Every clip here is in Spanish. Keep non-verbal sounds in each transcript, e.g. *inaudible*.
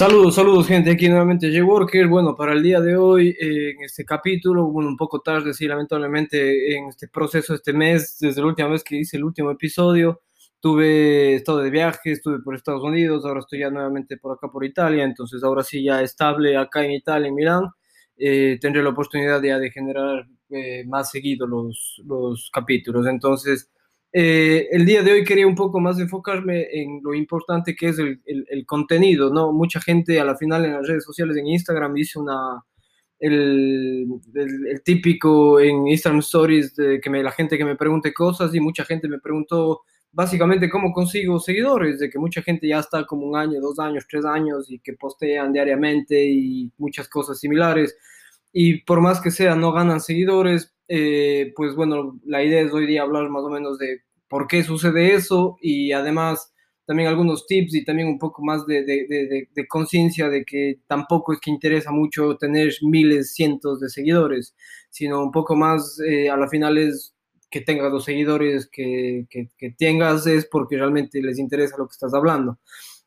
Saludos, saludos gente, aquí nuevamente J Worker. Bueno, para el día de hoy, eh, en este capítulo, bueno, un poco tarde, sí, lamentablemente, en este proceso, este mes, desde la última vez que hice el último episodio, tuve estado de viaje, estuve por Estados Unidos, ahora estoy ya nuevamente por acá por Italia, entonces ahora sí ya estable acá en Italia, en Milán, eh, tendré la oportunidad ya de generar eh, más seguido los, los capítulos. Entonces, eh, el día de hoy quería un poco más enfocarme en lo importante que es el, contenido, ¿no? Mucha gente a la final en las redes sociales, en Instagram, dice una, el, típico en Instagram Stories de que la gente que me pregunte cosas y mucha gente me preguntó básicamente cómo consigo seguidores, de que mucha gente ya está como un año, dos años, tres años y que postean diariamente y muchas cosas similares y por más que sea no ganan seguidores, eh, pues bueno, la idea es hoy día hablar más o menos de por qué sucede eso y además también algunos tips y también un poco más de, de, conciencia de que tampoco es que interesa mucho tener miles, cientos de seguidores, sino un poco más eh, a la final es que tengas los seguidores que, que, que, tengas es porque realmente les interesa lo que estás hablando.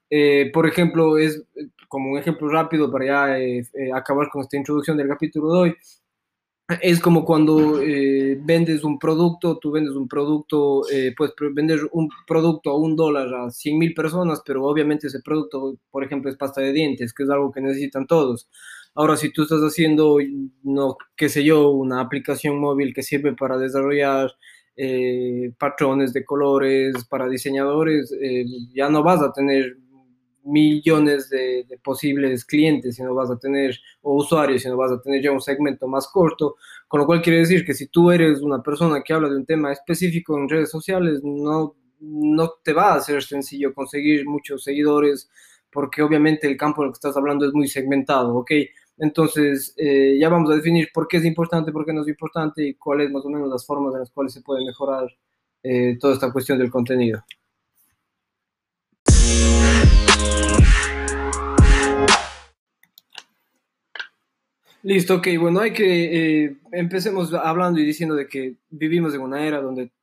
Eh, por ejemplo, es como un ejemplo rápido para ya acabar con esta introducción del capítulo de hoy, es como cuando eh, vendes un producto, tú vendes un producto, eh, puedes vender un producto a un dólar a 100 mil personas, pero obviamente ese producto, por ejemplo, es pasta de dientes, que es algo que necesitan todos. Ahora, si tú estás haciendo, no, qué sé yo, una aplicación móvil que sirve para desarrollar eh, patrones de colores para diseñadores, ya no vas a tener millones de, posibles clientes, si no vas a tener, o usuarios, si no vas a tener ya un segmento más corto, con lo cual quiere decir que si tú eres una persona que habla de un tema específico en redes sociales, no, no te va a ser sencillo conseguir muchos seguidores, porque obviamente el campo en el que estás hablando es muy segmentado, ¿ok? Entonces, eh, ya vamos a definir por qué es importante, por qué no es importante y cuáles más o menos las formas en las cuales se puede mejorar eh, toda esta cuestión del contenido. Listo, ok, bueno, hay que, eh, empecemos hablando y diciendo de que vivimos en una era donde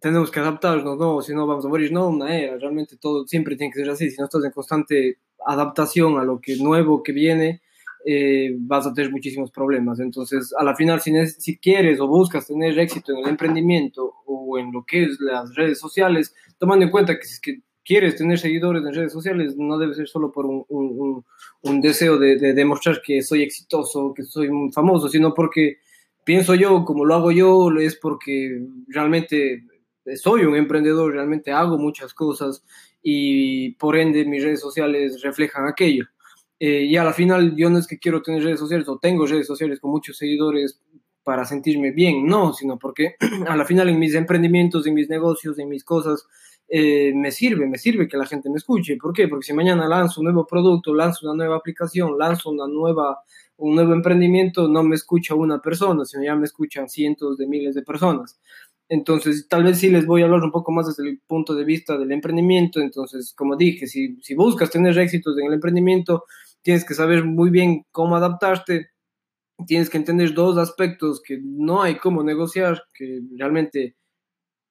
tenemos que adaptarnos, ¿no? Si no vamos a morir, no, una era, realmente todo siempre tiene que ser así, si no estás en constante adaptación a lo que nuevo que viene, eh, vas a tener muchísimos problemas. Entonces, a la final, si, quieres o buscas tener éxito en el emprendimiento o en lo que es las redes sociales, tomando en cuenta que si es que quieres tener seguidores en redes sociales, no debe ser solo por un, un, un deseo de, de, demostrar que soy exitoso, que soy famoso, sino porque pienso yo, como lo hago yo, es porque realmente soy un emprendedor, realmente hago muchas cosas y por ende mis redes sociales reflejan aquello. Eh, y a la final yo no es que quiero tener redes sociales o tengo redes sociales con muchos seguidores para sentirme bien, no, sino porque *clears throat* a la final en mis emprendimientos, en mis negocios, en mis cosas, eh, me sirve, me sirve que la gente me escuche. ¿Por qué? Porque si mañana lanzo un nuevo producto, lanzo una nueva aplicación, lanzo una nueva, un nuevo emprendimiento, no me escucha una persona, sino ya me escuchan cientos de miles de personas. Entonces, tal vez sí les voy a hablar un poco más desde el punto de vista del emprendimiento. Entonces, como dije, si, si buscas tener éxitos en el emprendimiento, tienes que saber muy bien cómo adaptarte. Tienes que entender dos aspectos que no hay cómo negociar, que realmente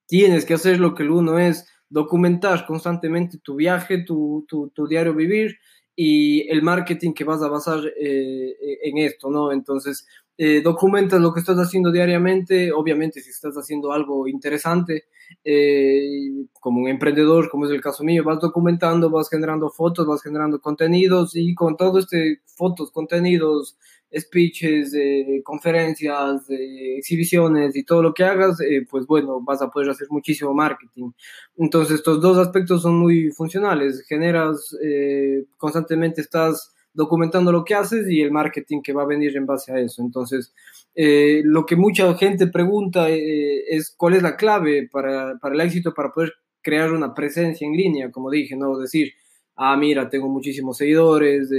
tienes que hacer lo que el uno es documentar constantemente tu viaje, tu, tu, tu diario vivir y el marketing que vas a basar eh, en esto, ¿no? Entonces, eh, documentas lo que estás haciendo diariamente, obviamente si estás haciendo algo interesante, eh, como un emprendedor, como es el caso mío, vas documentando, vas generando fotos, vas generando contenidos y con todo este fotos, contenidos, speeches, eh, conferencias, exhibiciones y todo lo que hagas, eh, pues bueno, vas a poder hacer muchísimo marketing. Entonces, estos dos aspectos son muy funcionales. Generas, eh, constantemente estás documentando lo que haces y el marketing que va a venir en base a eso. Entonces, lo que mucha gente pregunta es cuál es la clave para, para el éxito, para poder crear una presencia en línea, como dije, no decir, ah, mira, tengo muchísimos seguidores,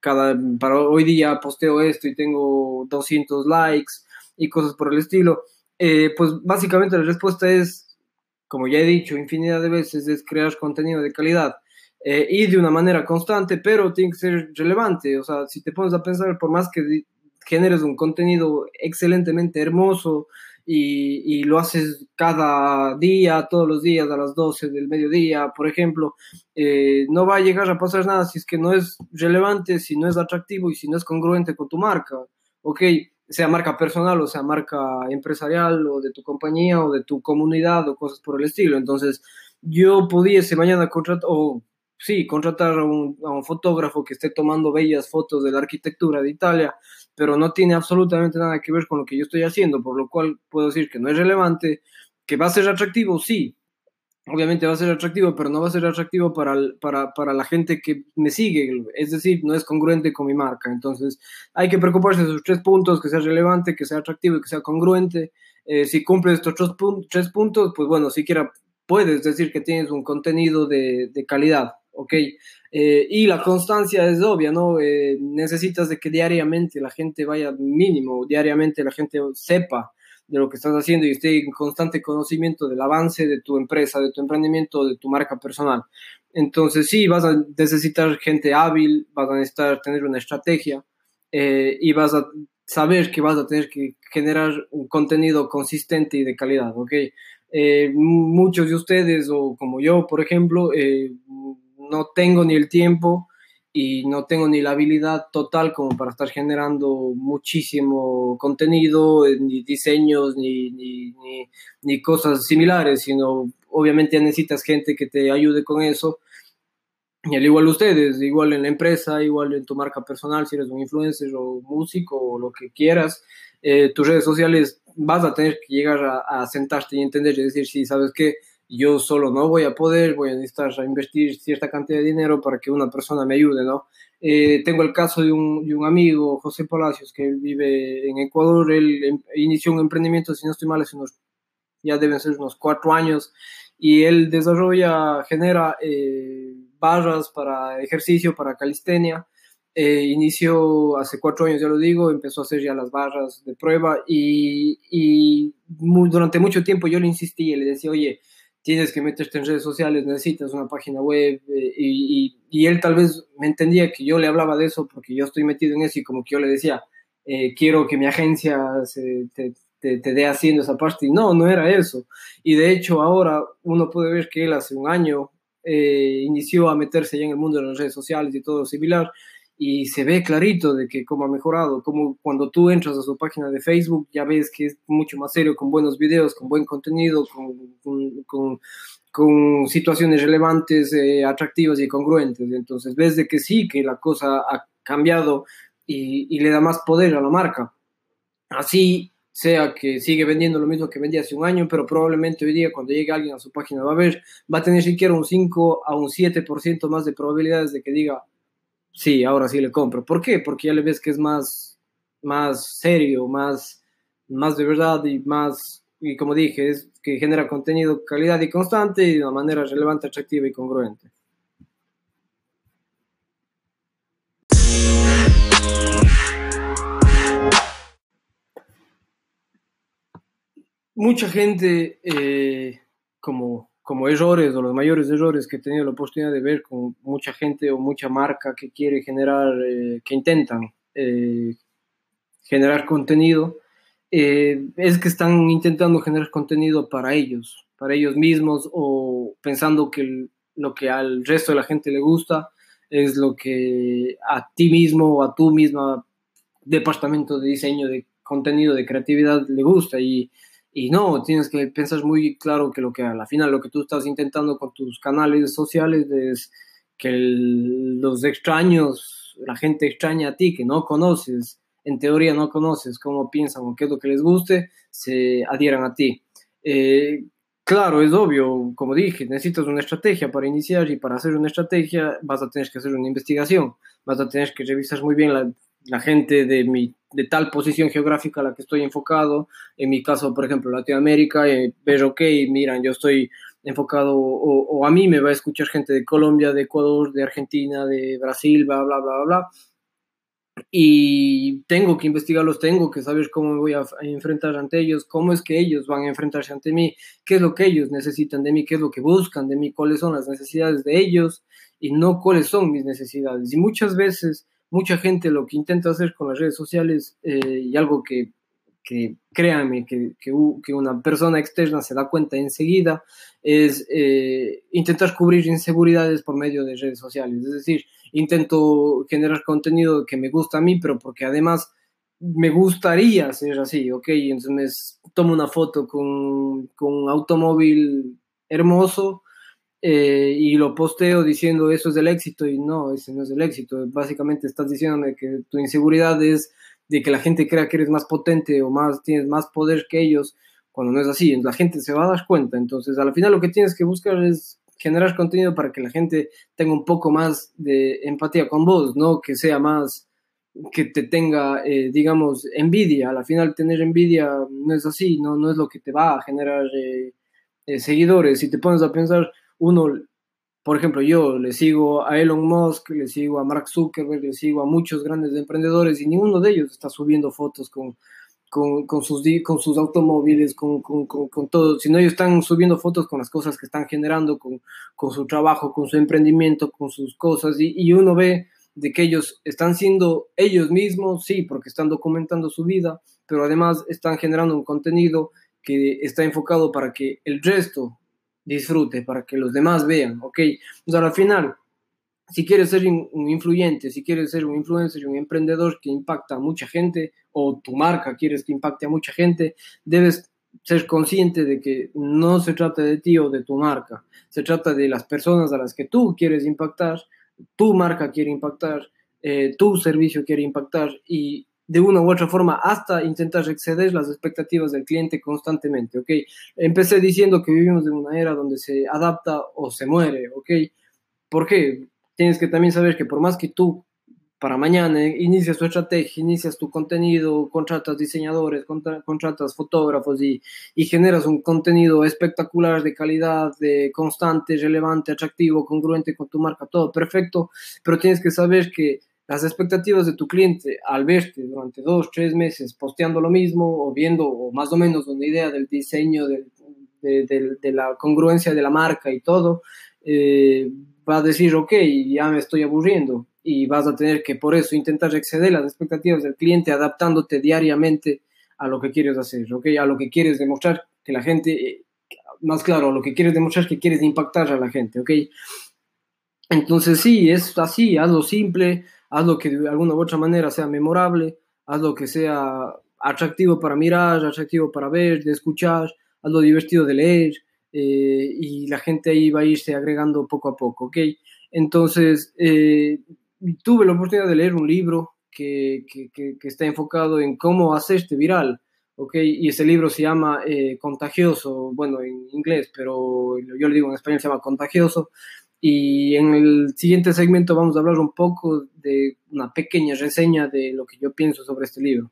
cada, para hoy día posteo esto y tengo 200 likes y cosas por el estilo, eh, pues básicamente la respuesta es, como ya he dicho infinidad de veces, es crear contenido de calidad eh, y de una manera constante, pero tiene que ser relevante. O sea, si te pones a pensar, por más que generes un contenido excelentemente hermoso y, lo haces cada día, todos los días a las 12 del mediodía, por ejemplo, eh, no va a llegar a pasar nada si es que no es relevante, si no es atractivo y si no es congruente con tu marca, ¿ok? Sea marca personal o sea marca empresarial o de tu compañía o de tu comunidad o cosas por el estilo. Entonces, yo pudiese mañana contratar, o sí, contratar a un, a un fotógrafo que esté tomando bellas fotos de la arquitectura de Italia, pero no tiene absolutamente nada que ver con lo que yo estoy haciendo, por lo cual puedo decir que no es relevante, que va a ser atractivo, sí, obviamente va a ser atractivo, pero no va a ser atractivo para, para, para, la gente que me sigue, es decir, no es congruente con mi marca. Entonces, hay que preocuparse de esos tres puntos, que sea relevante, que sea atractivo y que sea congruente. Eh, si cumple estos tres, tres puntos, pues bueno, siquiera puedes decir que tienes un contenido de, de calidad. ¿ok? Eh, y la constancia es obvia, ¿no? Eh, necesitas de que diariamente la gente vaya mínimo, diariamente la gente sepa de lo que estás haciendo y esté en constante conocimiento del avance de tu empresa, de tu emprendimiento, de tu marca personal. Entonces sí, vas a necesitar gente hábil, vas a necesitar tener una estrategia eh, y vas a saber que vas a tener que generar un contenido consistente y de calidad, ¿ok? muchos de ustedes, o como yo, por ejemplo, no tengo ni el tiempo y no tengo ni la habilidad total como para estar generando muchísimo contenido, eh, ni diseños, ni, ni, cosas similares, sino obviamente necesitas gente que te ayude con eso. Y al igual ustedes, igual en la empresa, igual en tu marca personal, si eres un influencer o músico o lo que quieras, eh, tus redes sociales vas a tener que llegar a, a sentarte y entender y decir, sí, sabes qué, yo solo no voy a poder, voy a necesitar invertir cierta cantidad de dinero para que una persona me ayude, ¿no? Eh, tengo el caso de un, de un, amigo, José Palacios, que vive en Ecuador, él em, inició un emprendimiento, si no estoy mal, hace unos, ya deben ser unos cuatro años, y él desarrolla, genera eh, barras para ejercicio, para calistenia, eh, inició hace cuatro años, ya lo digo, empezó a hacer ya las barras de prueba y, y durante mucho tiempo yo le insistí y le decía, oye, tienes que meterte en redes sociales, necesitas una página web eh, y, y, él tal vez me entendía que yo le hablaba de eso porque yo estoy metido en eso y como que yo le decía, eh, quiero que mi agencia se, te, te, dé haciendo esa parte y no, no era eso. Y de hecho ahora uno puede ver que él hace un año eh, inició a meterse ya en el mundo de las redes sociales y todo similar y se ve clarito de que cómo ha mejorado, como cuando tú entras a su página de Facebook ya ves que es mucho más serio, con buenos videos, con buen contenido, con, con, con, situaciones relevantes, eh, atractivas y congruentes. Entonces ves de que sí, que la cosa ha cambiado y, y le da más poder a la marca. Así sea que sigue vendiendo lo mismo que vendía hace un año, pero probablemente hoy día cuando llegue alguien a su página va a ver, va a tener siquiera un 5 a un 7% más de probabilidades de que diga, sí, ahora sí le compro. ¿Por qué? Porque ya le ves que es más, más serio, más, más de verdad y más, y como dije, es que genera contenido calidad y constante y de una manera relevante, atractiva y congruente. Mucha gente, eh, como como errores o los mayores errores que he tenido la oportunidad de ver con mucha gente o mucha marca que quiere generar, eh, que intentan eh, generar contenido, eh, es que están intentando generar contenido para ellos, para ellos mismos o pensando que lo que al resto de la gente le gusta es lo que a ti mismo o a tu misma departamento de diseño de contenido, de creatividad le gusta y y no, tienes que pensar muy claro que lo que a la final lo que tú estás intentando con tus canales sociales es que los extraños, la gente extraña a ti, que no conoces, en teoría no conoces cómo piensan o qué es lo que les guste, se adhieran a ti. Eh, claro, es obvio, como dije, necesitas una estrategia para iniciar y para hacer una estrategia vas a tener que hacer una investigación, vas a tener que revisar muy bien la, la gente de, mi, de tal posición geográfica a la que estoy enfocado, en mi caso, por ejemplo, Latinoamérica, eh, ver, ok, miran, yo estoy enfocado, o, a mí me va a escuchar gente de Colombia, de Ecuador, de Argentina, de Brasil, bla, bla, bla, bla, Y tengo que investigarlos, tengo que saber cómo me voy a, enfrentar ante ellos, cómo es que ellos van a enfrentarse ante mí, qué es lo que ellos necesitan de mí, qué es lo que buscan de mí, cuáles son las necesidades de ellos y no cuáles son mis necesidades. Y muchas veces mucha gente lo que intenta hacer con las redes sociales eh, y algo que, que créanme que, que, una persona externa se da cuenta enseguida, es eh, intentar cubrir inseguridades por medio de redes sociales. Es decir, intento generar contenido que me gusta a mí, pero porque además me gustaría ser así, ¿ok? Entonces tomo una foto con, con un automóvil hermoso eh, y lo posteo diciendo eso es el éxito y no, ese no es el éxito. Básicamente estás diciendo que tu inseguridad es de que la gente crea que eres más potente o más tienes más poder que ellos, cuando no es así. La gente se va a dar cuenta. Entonces, al final lo que tienes que buscar es generar contenido para que la gente tenga un poco más de empatía con vos, no que sea más que te tenga, eh, digamos, envidia. Al final tener envidia no es así, no, no es lo que te va a generar eh, eh, seguidores. Si te pones a pensar, uno, por ejemplo, yo le sigo a Elon Musk, le sigo a Mark Zuckerberg, le sigo a muchos grandes emprendedores y ninguno de ellos está subiendo fotos con, con, sus, con sus automóviles, con, con, con, todo, sino ellos están subiendo fotos con las cosas que están generando, con, su trabajo, con su emprendimiento, con sus cosas y, y uno ve de que ellos están siendo ellos mismos, sí, porque están documentando su vida, pero además están generando un contenido que está enfocado para que el resto disfrute, para que los demás vean, ¿ok? O sea, al final, si quieres ser un influyente, si quieres ser un influencer, un emprendedor que impacta a mucha gente, o tu marca quieres que impacte a mucha gente, debes ser consciente de que no se trata de ti o de tu marca, se trata de las personas a las que tú quieres impactar, tu marca quiere impactar, eh, tu servicio quiere impactar y de una u otra forma hasta intentar exceder las expectativas del cliente constantemente, ¿ok? Empecé diciendo que vivimos en una era donde se adapta o se muere, ¿ok? ¿Por qué? Tienes que también saber que por más que tú para mañana inicias tu estrategia, inicias tu contenido, contratas diseñadores, contratas fotógrafos y, y, generas un contenido espectacular de calidad, de constante, relevante, atractivo, congruente con tu marca, todo perfecto, pero tienes que saber que las expectativas de tu cliente al verte durante dos, tres meses posteando lo mismo o viendo o más o menos una idea del diseño, de, de, la congruencia de la marca y todo, eh, va a decir, ok, ya me estoy aburriendo y vas a tener que por eso intentar exceder las expectativas del cliente adaptándote diariamente a lo que quieres hacer, ok, a lo que quieres demostrar que la gente, eh, más claro, a lo que quieres demostrar que quieres impactar a la gente, ok. Entonces sí, es así, hazlo simple, hazlo que de alguna u otra manera sea memorable, hazlo que sea atractivo para mirar, atractivo para ver, de escuchar, hazlo divertido de leer eh, y la gente ahí va a irse agregando poco a poco, ¿ok? Entonces, eh, tuve la oportunidad de leer un libro que, que, que, está enfocado en cómo hacerte viral, ¿ok? Y ese libro se llama eh, Contagioso, bueno, en inglés, pero yo le digo en español, se llama Contagioso, y en el siguiente segmento vamos a hablar un poco de una pequeña reseña de lo que yo pienso sobre este libro.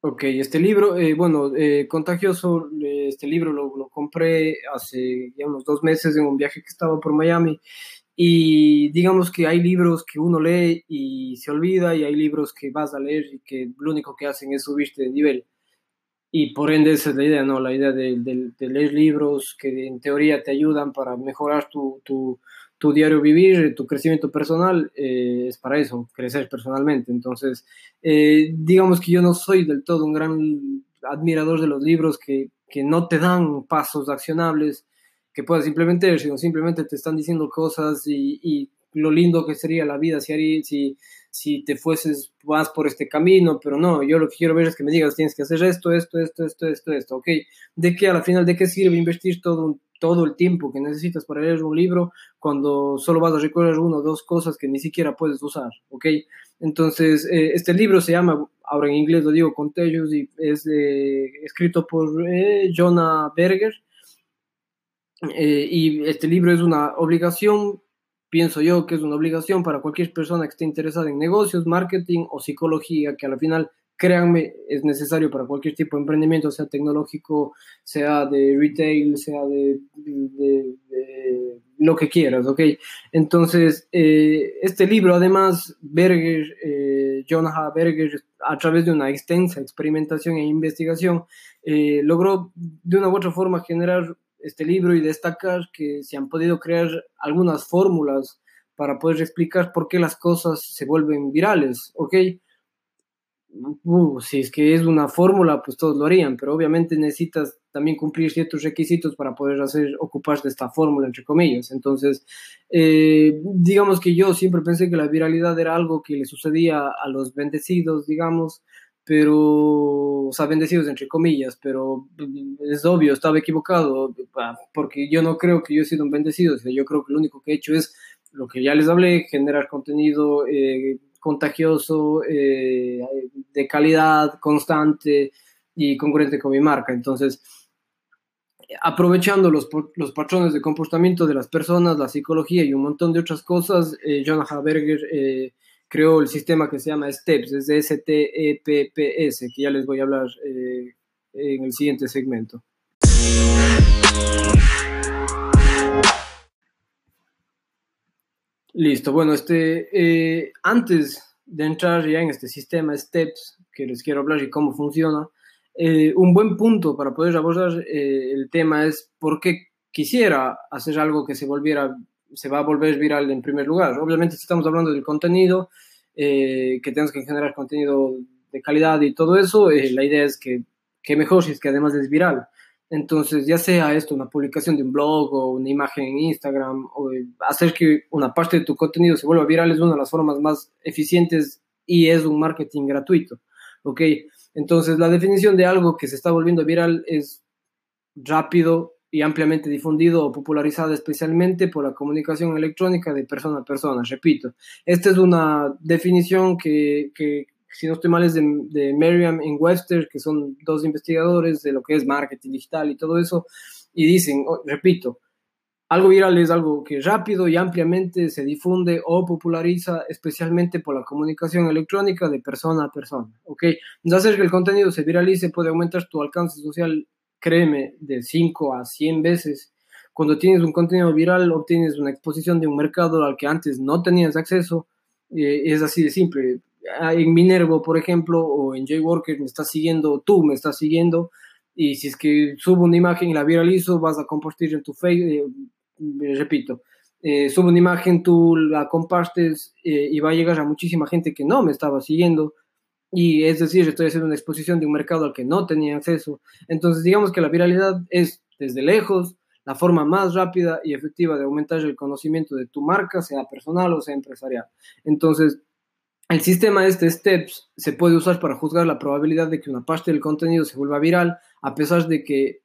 Ok, este libro, eh, bueno, eh, Contagioso, este libro lo, lo, compré hace ya unos dos meses en un viaje que estaba por Miami y digamos que hay libros que uno lee y se olvida y hay libros que vas a leer y que lo único que hacen es subirte de nivel. Y por ende esa es la idea, ¿no? La idea de, de, leer libros que en teoría te ayudan para mejorar tu, tu, tu diario vivir, tu crecimiento personal, eh, es para eso, crecer personalmente. Entonces, eh, digamos que yo no soy del todo un gran admirador de los libros que, que no te dan pasos accionables que puedas implementar, sino simplemente te están diciendo cosas y, y lo lindo que sería la vida si, si, si te fueses más por este camino, pero no, yo lo que quiero ver es que me digas, tienes que hacer esto, esto, esto, esto, esto, esto, ¿ok? ¿De qué a la final, de qué sirve invertir todo, todo el tiempo que necesitas para leer un libro cuando solo vas a recordar una o dos cosas que ni siquiera puedes usar, ¿ok? Entonces, eh, este libro se llama, ahora en inglés lo digo, Contagious, y es eh, escrito por eh, Jonah Berger, eh, y este libro es una obligación, pienso yo que es una obligación para cualquier persona que esté interesada en negocios, marketing o psicología, que al final, créanme, es necesario para cualquier tipo de emprendimiento, sea tecnológico, sea de retail, sea de, lo que quieras, ¿ok? Entonces, eh, este libro, además, Berger, eh, John H. Berger, a través de una extensa experimentación e investigación, logró de una u otra forma generar este libro y destacar que se han podido crear algunas fórmulas para poder explicar por qué las cosas se vuelven virales, ¿ok? Uh, si es que es una fórmula, pues todos lo harían, pero obviamente necesitas también cumplir ciertos requisitos para poder hacer, ocupar de esta fórmula, entre comillas. Entonces, eh, digamos que yo siempre pensé que la viralidad era algo que le sucedía a los bendecidos, digamos, pero, o sea, bendecidos entre comillas, pero es obvio, estaba equivocado, porque yo no creo que yo he sido un bendecido, yo creo que lo único que he hecho es lo que ya les hablé, generar contenido eh, contagioso, eh, de calidad, constante y concurrente con mi marca. Entonces, aprovechando los, los patrones de comportamiento de las personas, la psicología y un montón de otras cosas, eh, John Haberger eh, creó el sistema que se llama STEPS, es S-T-E-P-P-S, que ya les voy a hablar eh, en el siguiente segmento. Listo, bueno, este, antes de entrar ya en este sistema STEPS, que les quiero hablar y cómo funciona, eh, un buen punto para poder abordar eh, el tema es por qué quisiera hacer algo que se volviera, se va a volver viral en primer lugar. Obviamente, si estamos hablando del contenido, eh, que tenemos que generar contenido de calidad y todo eso, la idea es que, que mejor si es que además es viral. Entonces, ya sea esto, una publicación de un blog o una imagen en Instagram, o hacer que una parte de tu contenido se vuelva viral es una de las formas más eficientes y es un marketing gratuito. ¿Ok? Entonces, la definición de algo que se está volviendo viral es rápido y ampliamente difundido o popularizado especialmente por la comunicación electrónica de persona a persona. Repito, esta es una definición que, que si no estoy mal, es de, de Merriam y Webster, que son dos investigadores de lo que es marketing digital y todo eso, y dicen, repito, algo viral es algo que rápido y ampliamente se difunde o populariza, especialmente por la comunicación electrónica de persona a persona. ¿ok? Entonces, hacer que el contenido se viralice puede aumentar tu alcance social, créeme, de 5 a 100 veces. Cuando tienes un contenido viral, obtienes una exposición de un mercado al que antes no tenías acceso. Eh, es así de simple. En Minervo, por ejemplo, o en J-Worker me estás siguiendo, tú me estás siguiendo, y si es que subo una imagen y la viralizo, vas a compartir en tu Facebook, eh, repito, eh, subo una imagen, tú la compartes y va a llegar a muchísima gente que no me estaba siguiendo. Y es decir, estoy haciendo una exposición de un mercado al que no tenía acceso. Entonces, digamos que la viralidad es desde lejos la forma más rápida y efectiva de aumentar el conocimiento de tu marca, sea personal o sea empresarial. Entonces, el sistema este STEPS se puede usar para juzgar la probabilidad de que una parte del contenido se vuelva viral, a pesar de que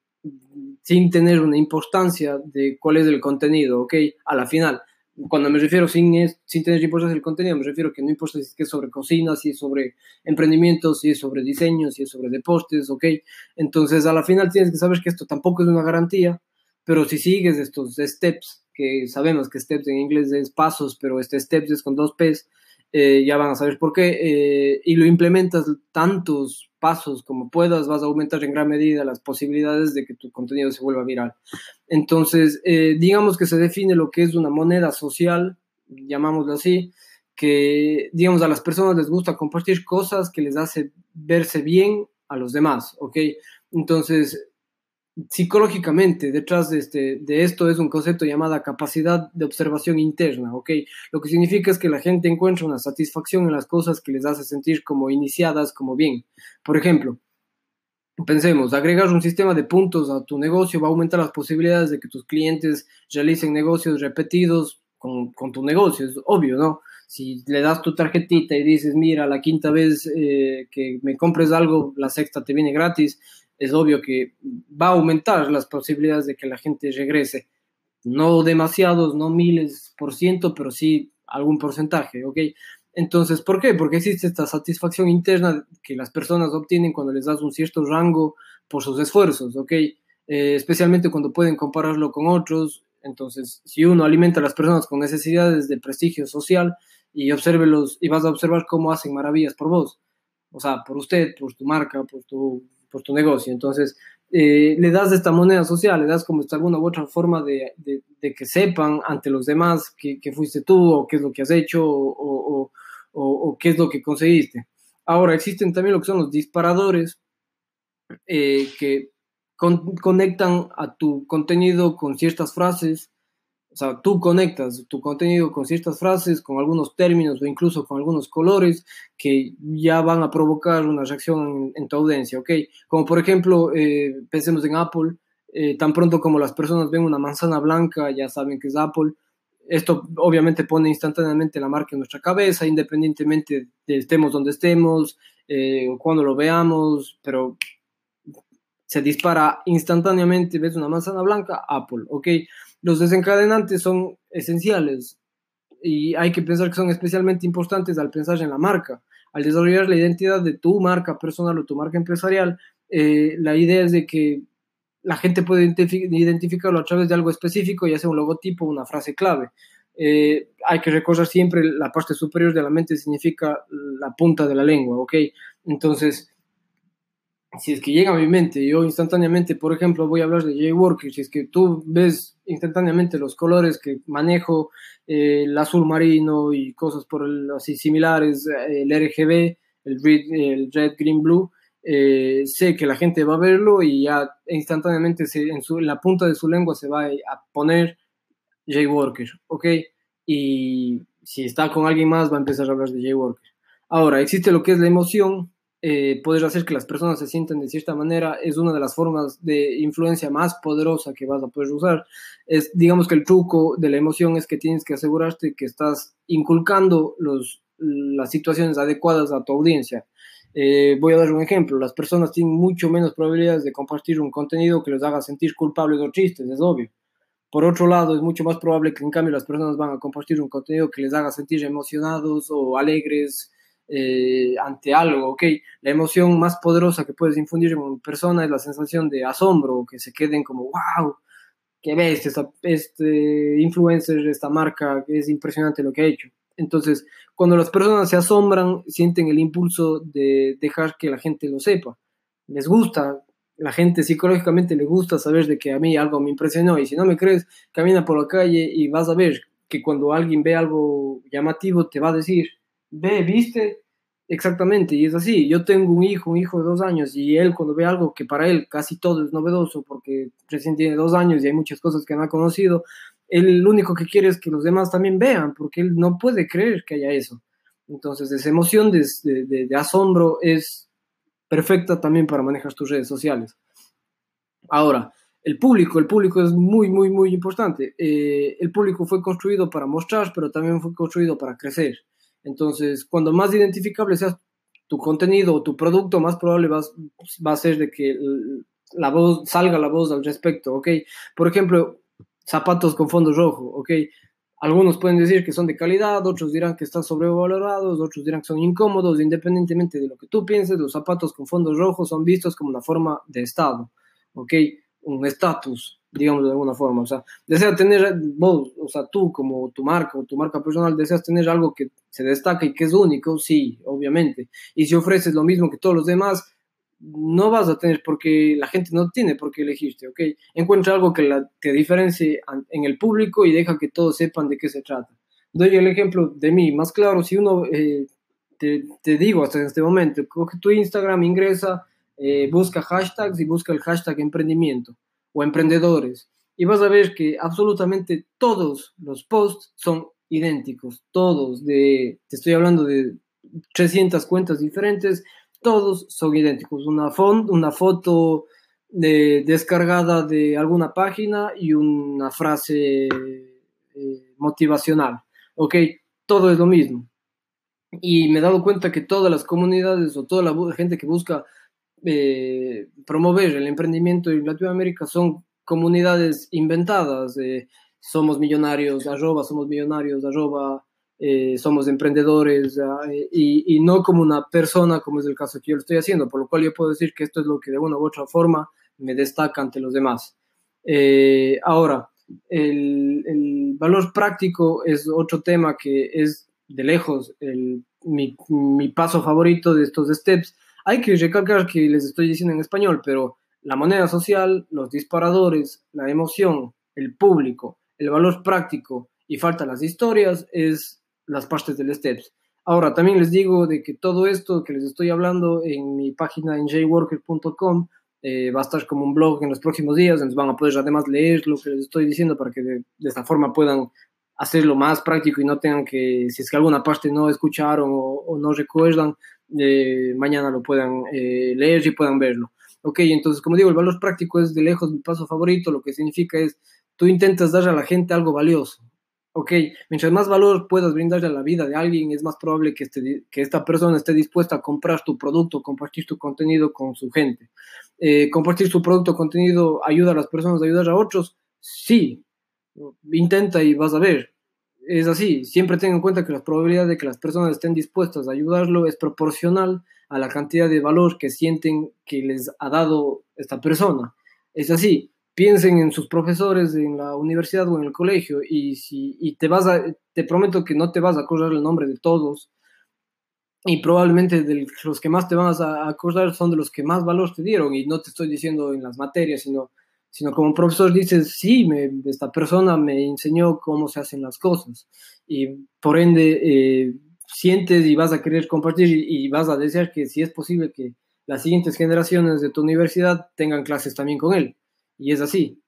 sin tener una importancia de cuál es el contenido, ¿ok? A la final. Cuando me refiero sin, sin tener importancia del contenido, me refiero que no importa si es sobre cocina, si es sobre emprendimiento, si es sobre diseño, si es sobre deportes, ¿ok? Entonces, a la final tienes que saber que esto tampoco es una garantía, pero si sigues estos steps, que sabemos que steps en inglés es pasos, pero este steps es con dos P's, eh, ya van a saber por qué, eh, y lo implementas tantos pasos como puedas, vas a aumentar en gran medida las posibilidades de que tu contenido se vuelva viral. Entonces, eh, digamos que se define lo que es una moneda social, llamámoslo así, que, digamos, a las personas les gusta compartir cosas que les hace verse bien a los demás, ¿ok? Entonces, psicológicamente detrás de, este, de esto es un concepto llamado capacidad de observación interna, ¿ok? Lo que significa es que la gente encuentra una satisfacción en las cosas que les hace sentir como iniciadas, como bien. Por ejemplo, pensemos, agregar un sistema de puntos a tu negocio va a aumentar las posibilidades de que tus clientes realicen negocios repetidos con, tu negocio, es obvio, ¿no? Si le das tu tarjetita y dices, mira, la quinta vez eh, que me compres algo, la sexta te viene gratis, es obvio que va a aumentar las posibilidades de que la gente regrese. No demasiados, no miles por ciento, pero sí algún porcentaje, ¿ok? Entonces, ¿por qué? Porque existe esta satisfacción interna que las personas obtienen cuando les das un cierto rango por sus esfuerzos, ¿ok? Eh, especialmente cuando pueden compararlo con otros. Entonces, si uno alimenta a las personas con necesidades de prestigio social y obsérvelos y vas a observar cómo hacen maravillas por vos, o sea, por usted, por tu marca, por tu por tu negocio. Entonces, eh, le das esta moneda social, le das como esta alguna u otra forma de, de, que sepan ante los demás que, que, fuiste tú o qué es lo que has hecho o, o, o, qué es lo que conseguiste. Ahora, existen también lo que son los disparadores eh, que conectan a tu contenido con ciertas frases O sea, tú conectas tu contenido con ciertas frases, con algunos términos o incluso con algunos colores que ya van a provocar una reacción en, tu audiencia, ¿ok? Como por ejemplo, eh, pensemos en Apple, eh, tan pronto como las personas ven una manzana blanca, ya saben que es Apple. Esto obviamente pone instantáneamente la marca en nuestra cabeza, independientemente de estemos donde estemos eh, cuando lo veamos, pero se dispara instantáneamente, ves una manzana blanca, Apple, ¿ok? Los desencadenantes son esenciales y hay que pensar que son especialmente importantes al pensar en la marca. Al desarrollar la identidad de tu marca personal o tu marca empresarial, eh, la idea es de que la gente puede identificarlo a través de algo específico, ya sea un logotipo, una frase clave. Eh, hay que recordar siempre la parte superior de la mente significa la punta de la lengua, ¿ok? Entonces, si es que llega a mi mente, yo instantáneamente, por ejemplo, voy a hablar de J-Worker, si es que tú ves instantáneamente los colores que manejo, eh, el azul marino y cosas por el, así similares, el RGB, el red, el red green, blue, eh, sé que la gente va a verlo y ya instantáneamente se, en, su, la punta de su lengua se va a poner J-Worker, ¿ok? Y si está con alguien más va a empezar a hablar de J-Worker. Ahora, existe lo que es la emoción, eh, poder hacer que las personas se sientan de cierta manera es una de las formas de influencia más poderosa que vas a poder usar. Es, digamos que el truco de la emoción es que tienes que asegurarte que estás inculcando los, las situaciones adecuadas a tu audiencia. Eh, voy a dar un ejemplo. Las personas tienen mucho menos probabilidades de compartir un contenido que les haga sentir culpables o tristes, es obvio. Por otro lado, es mucho más probable que en cambio las personas van a compartir un contenido que les haga sentir emocionados o alegres eh, ante algo, ¿ok? La emoción más poderosa que puedes infundir en una persona es la sensación de asombro, que se queden como, wow, qué ves, este influencer, esta marca, es impresionante lo que ha hecho. Entonces, cuando las personas se asombran, sienten el impulso de dejar que la gente lo sepa. Les gusta, la gente psicológicamente le gusta saber de que a mí algo me impresionó y si no me crees, camina por la calle y vas a ver que cuando alguien ve algo llamativo te va a decir, ve, viste, exactamente, y es así. Yo tengo un hijo, un hijo de dos años, y él cuando ve algo que para él casi todo es novedoso, porque recién tiene dos años y hay muchas cosas que no ha conocido, él lo único que quiere es que los demás también vean, porque él no puede creer que haya eso. Entonces, esa emoción de, de, asombro es perfecta también para manejar tus redes sociales. Ahora, el público, el público es muy, muy, muy importante. Eh, el público fue construido para mostrar, pero también fue construido para crecer. Entonces, cuando más identificable sea tu contenido o tu producto, más probable va, va a ser de que la voz, salga la voz al respecto, ¿ok? Por ejemplo, zapatos con fondo rojo, ¿ok? Algunos pueden decir que son de calidad, otros dirán que están sobrevalorados, otros dirán que son incómodos, independientemente de lo que tú pienses, los zapatos con fondos rojos son vistos como una forma de estado, ¿ok? Un estatus, digamos de alguna forma, o sea, desea tener, vos, o sea, tú como tu marca o tu marca personal, deseas tener algo que se destaca y que es único, sí, obviamente, y si ofreces lo mismo que todos los demás, no vas a tener porque la gente no tiene por qué elegirte, ¿ok? Encuentra algo que la, te diferencie en el público y deja que todos sepan de qué se trata. Doy el ejemplo de mí, más claro, si uno, eh, te, te, digo hasta este momento, coge tu Instagram, ingresa, eh, busca hashtags y busca el hashtag emprendimiento o emprendedores y vas a ver que absolutamente todos los posts son idénticos, todos, de, te estoy hablando de 300 cuentas diferentes, todos son idénticos. Una, una foto de, descargada de alguna página y una frase eh, motivacional. ¿Ok? Todo es lo mismo. Y me he dado cuenta que todas las comunidades o toda la gente que busca eh, promover el emprendimiento en Latinoamérica son comunidades inventadas. somos millonarios, arroba, somos millonarios, eh, somos emprendedores eh, y, no como una persona, como es el caso que yo lo estoy haciendo, por lo cual yo puedo decir que esto es lo que de una u otra forma me destaca ante los demás. Eh, ahora, el, valor práctico es otro tema que es de lejos el, mi paso favorito de estos steps. Hay que recalcar que les estoy diciendo en español, pero la moneda social, los disparadores, la emoción, el público, el valor práctico y falta las historias es las partes del steps. Ahora, también les digo de que todo esto que les estoy hablando en mi página en jworker.com eh, va a estar como un blog en los próximos días, entonces van a poder además leer lo que les estoy diciendo para que de, esta forma puedan hacerlo más práctico y no tengan que, si es que alguna parte no escucharon o, no recuerdan, eh, mañana lo puedan eh, leer y puedan verlo. Ok, entonces como digo, el valor práctico es de lejos mi paso favorito, lo que significa es, tú intentas darle a la gente algo valioso, ok, mientras más valor puedas brindarle a la vida de alguien, es más probable que, este, que esta persona esté dispuesta a comprar tu producto, compartir tu contenido con su gente. Eh, compartir tu producto contenido ayuda a las personas a ayudar a otros, sí, intenta y vas a ver. Es así, siempre ten en cuenta que la probabilidad de que las personas estén dispuestas a ayudarlo es proporcional a la cantidad de valor que sienten que les ha dado esta persona. Es así, piensen en sus profesores en la universidad o en el colegio y, si, y te, vas a, te prometo que no te vas a acordar el nombre de todos y probablemente de los que más te vas a acordar son de los que más valor te dieron y no te estoy diciendo en las materias, sino, sino como profesor dices, sí, me, esta persona me enseñó cómo se hacen las cosas y por ende eh, sientes y vas a querer compartir y, y vas a desear que si es posible que las siguientes generaciones de tu universidad tengan clases también con él y es así.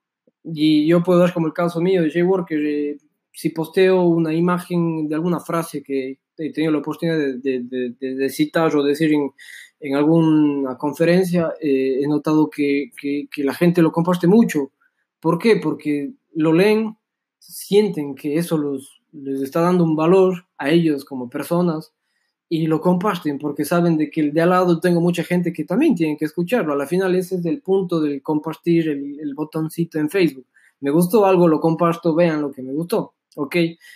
Y yo puedo dar como el caso mío de Jay Worker, eh, si posteo una imagen de alguna frase que he tenido la oportunidad de, de, citar o decir en, en alguna conferencia, eh, he notado que, que, que, la gente lo comparte mucho. ¿Por qué? Porque lo leen, sienten que eso los, les está dando un valor a ellos como personas y lo comparten porque saben de que el de al lado tengo mucha gente que también tiene que escucharlo. A la final ese es el punto del compartir el, el, botoncito en Facebook. Me gustó algo, lo comparto, vean lo que me gustó, ¿ok?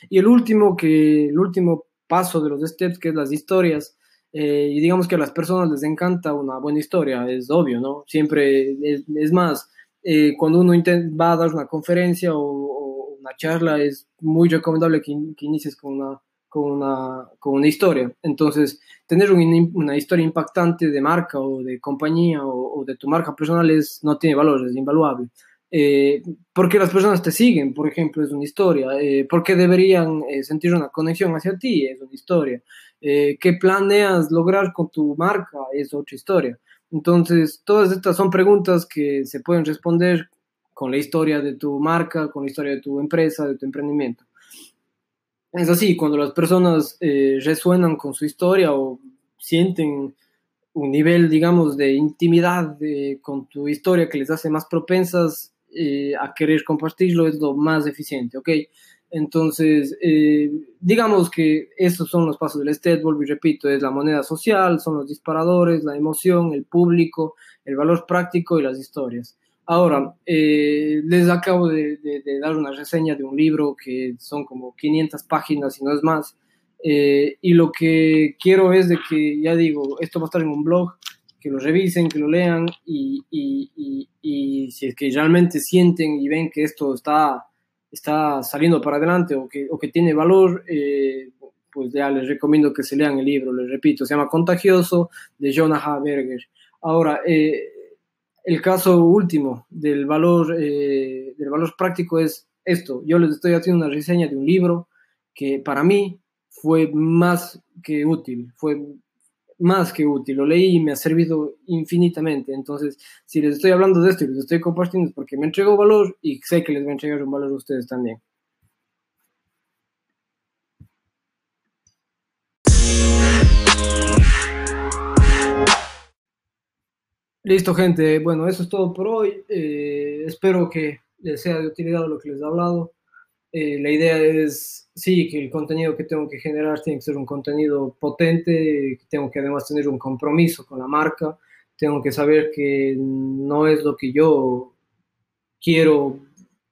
Y el último, que, el último paso de los steps, que es las historias, eh, y digamos que a las personas les encanta una buena historia, es obvio, ¿no? Siempre, es, más, eh, cuando uno va a dar una conferencia o, o, una charla, es muy recomendable que, que inicies con una con una, con una historia. Entonces, tener una historia impactante de marca o de compañía o, de tu marca personal es, no tiene valor, es invaluable. Eh, porque las personas te siguen, por ejemplo, es una historia. Eh, porque deberían eh, sentir una conexión hacia ti, es una historia. Eh, ¿Qué planeas lograr con tu marca? Es otra historia. Entonces, todas estas son preguntas que se pueden responder con la historia de tu marca, con la historia de tu empresa, de tu emprendimiento. Es así, cuando las personas eh, resuenan con su historia o sienten un nivel, digamos, de intimidad con tu historia que les hace más propensas eh, a querer compartirlo, es lo más eficiente, ¿ok? Entonces, eh, digamos que esos son los pasos del vuelvo y repito, es la moneda social, son los disparadores, la emoción, el público, el valor práctico y las historias. Ahora, eh, les acabo de, dar una reseña de un libro que son como 500 páginas y no es más. Eh, y lo que quiero es de que, ya digo, esto va a estar en un blog, que lo revisen, que lo lean y, y, y, si es que realmente sienten y ven que esto está, está saliendo para adelante o que, o que tiene valor, eh, pues ya les recomiendo que se lean el libro, les repito, se llama Contagioso de Jonah Berger. Ahora, eh, el caso último del valor, eh, del valor práctico es esto. Yo les estoy haciendo una reseña de un libro que para mí fue más que útil, fue más que útil. Lo leí y me ha servido infinitamente. Entonces, si les estoy hablando de esto y les estoy compartiendo es porque me entregó valor y sé que les va a entregar un valor a ustedes también. Listo, gente. Bueno, eso es todo por hoy. Eh, espero que les sea de utilidad lo que les he hablado. Eh, la idea es, sí, que el contenido que tengo que generar tiene que ser un contenido potente, tengo que además tener un compromiso con la marca, tengo que saber que no es lo que yo quiero,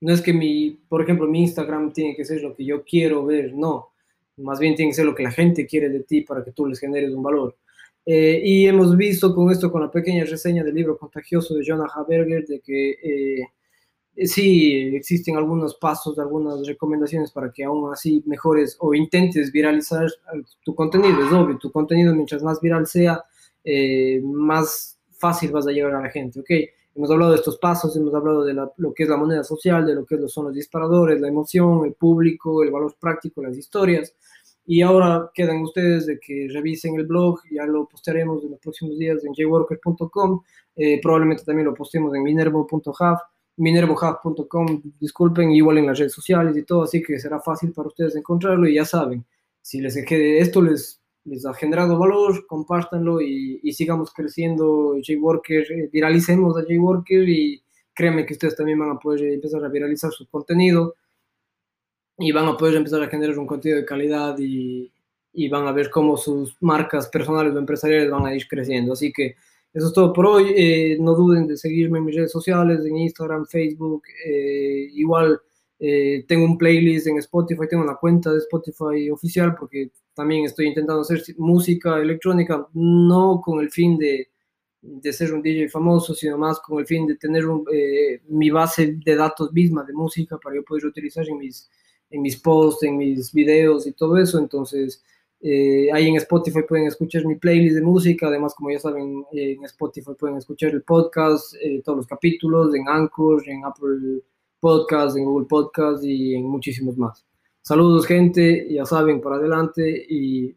no es que mi, por ejemplo, mi Instagram tiene que ser lo que yo quiero ver, no, más bien tiene que ser lo que la gente quiere de ti para que tú les generes un valor. Eh, y hemos visto con esto, con la pequeña reseña del libro contagioso de Jonah Haberger, de que eh, sí existen algunos pasos, algunas recomendaciones para que aún así mejores o intentes viralizar tu contenido. Es obvio, tu contenido mientras más viral sea, eh, más fácil vas a llegar a la gente, ¿ok? Hemos hablado de estos pasos, hemos hablado de lo que es la moneda social, de lo que son los disparadores, la emoción, el público, el valor práctico, las historias. Y ahora quedan ustedes de que revisen el blog, ya lo postearemos en los próximos días en jworker.com, eh, probablemente también lo postemos en minervo.hub, minervohub.com, disculpen, igual en las redes sociales y todo, así que será fácil para ustedes encontrarlo y ya saben, si les esto les, les ha generado valor, compártanlo y, y sigamos creciendo Jworker, eh, viralicemos a Jworker y créanme que ustedes también van a poder empezar a viralizar su contenido y van a poder empezar a generar un contenido de calidad y, y, van a ver cómo sus marcas personales o empresariales van a ir creciendo. Así que eso es todo por hoy. Eh, no duden de seguirme en mis redes sociales, en Instagram, Facebook. Eh, igual eh, tengo un playlist en Spotify, tengo una cuenta de Spotify oficial porque también estoy intentando hacer música electrónica, no con el fin de, de ser un DJ famoso, sino más con el fin de tener un, mi base de datos misma de música para yo poder utilizar en mis en mis posts, en mis videos y todo eso. Entonces, eh, ahí en Spotify pueden escuchar mi playlist de música. Además, como ya saben, en Spotify pueden escuchar el podcast, eh, todos los capítulos, en Anchor, en Apple Podcast, en Google Podcast y en muchísimos más. Saludos, gente. Ya saben, para adelante y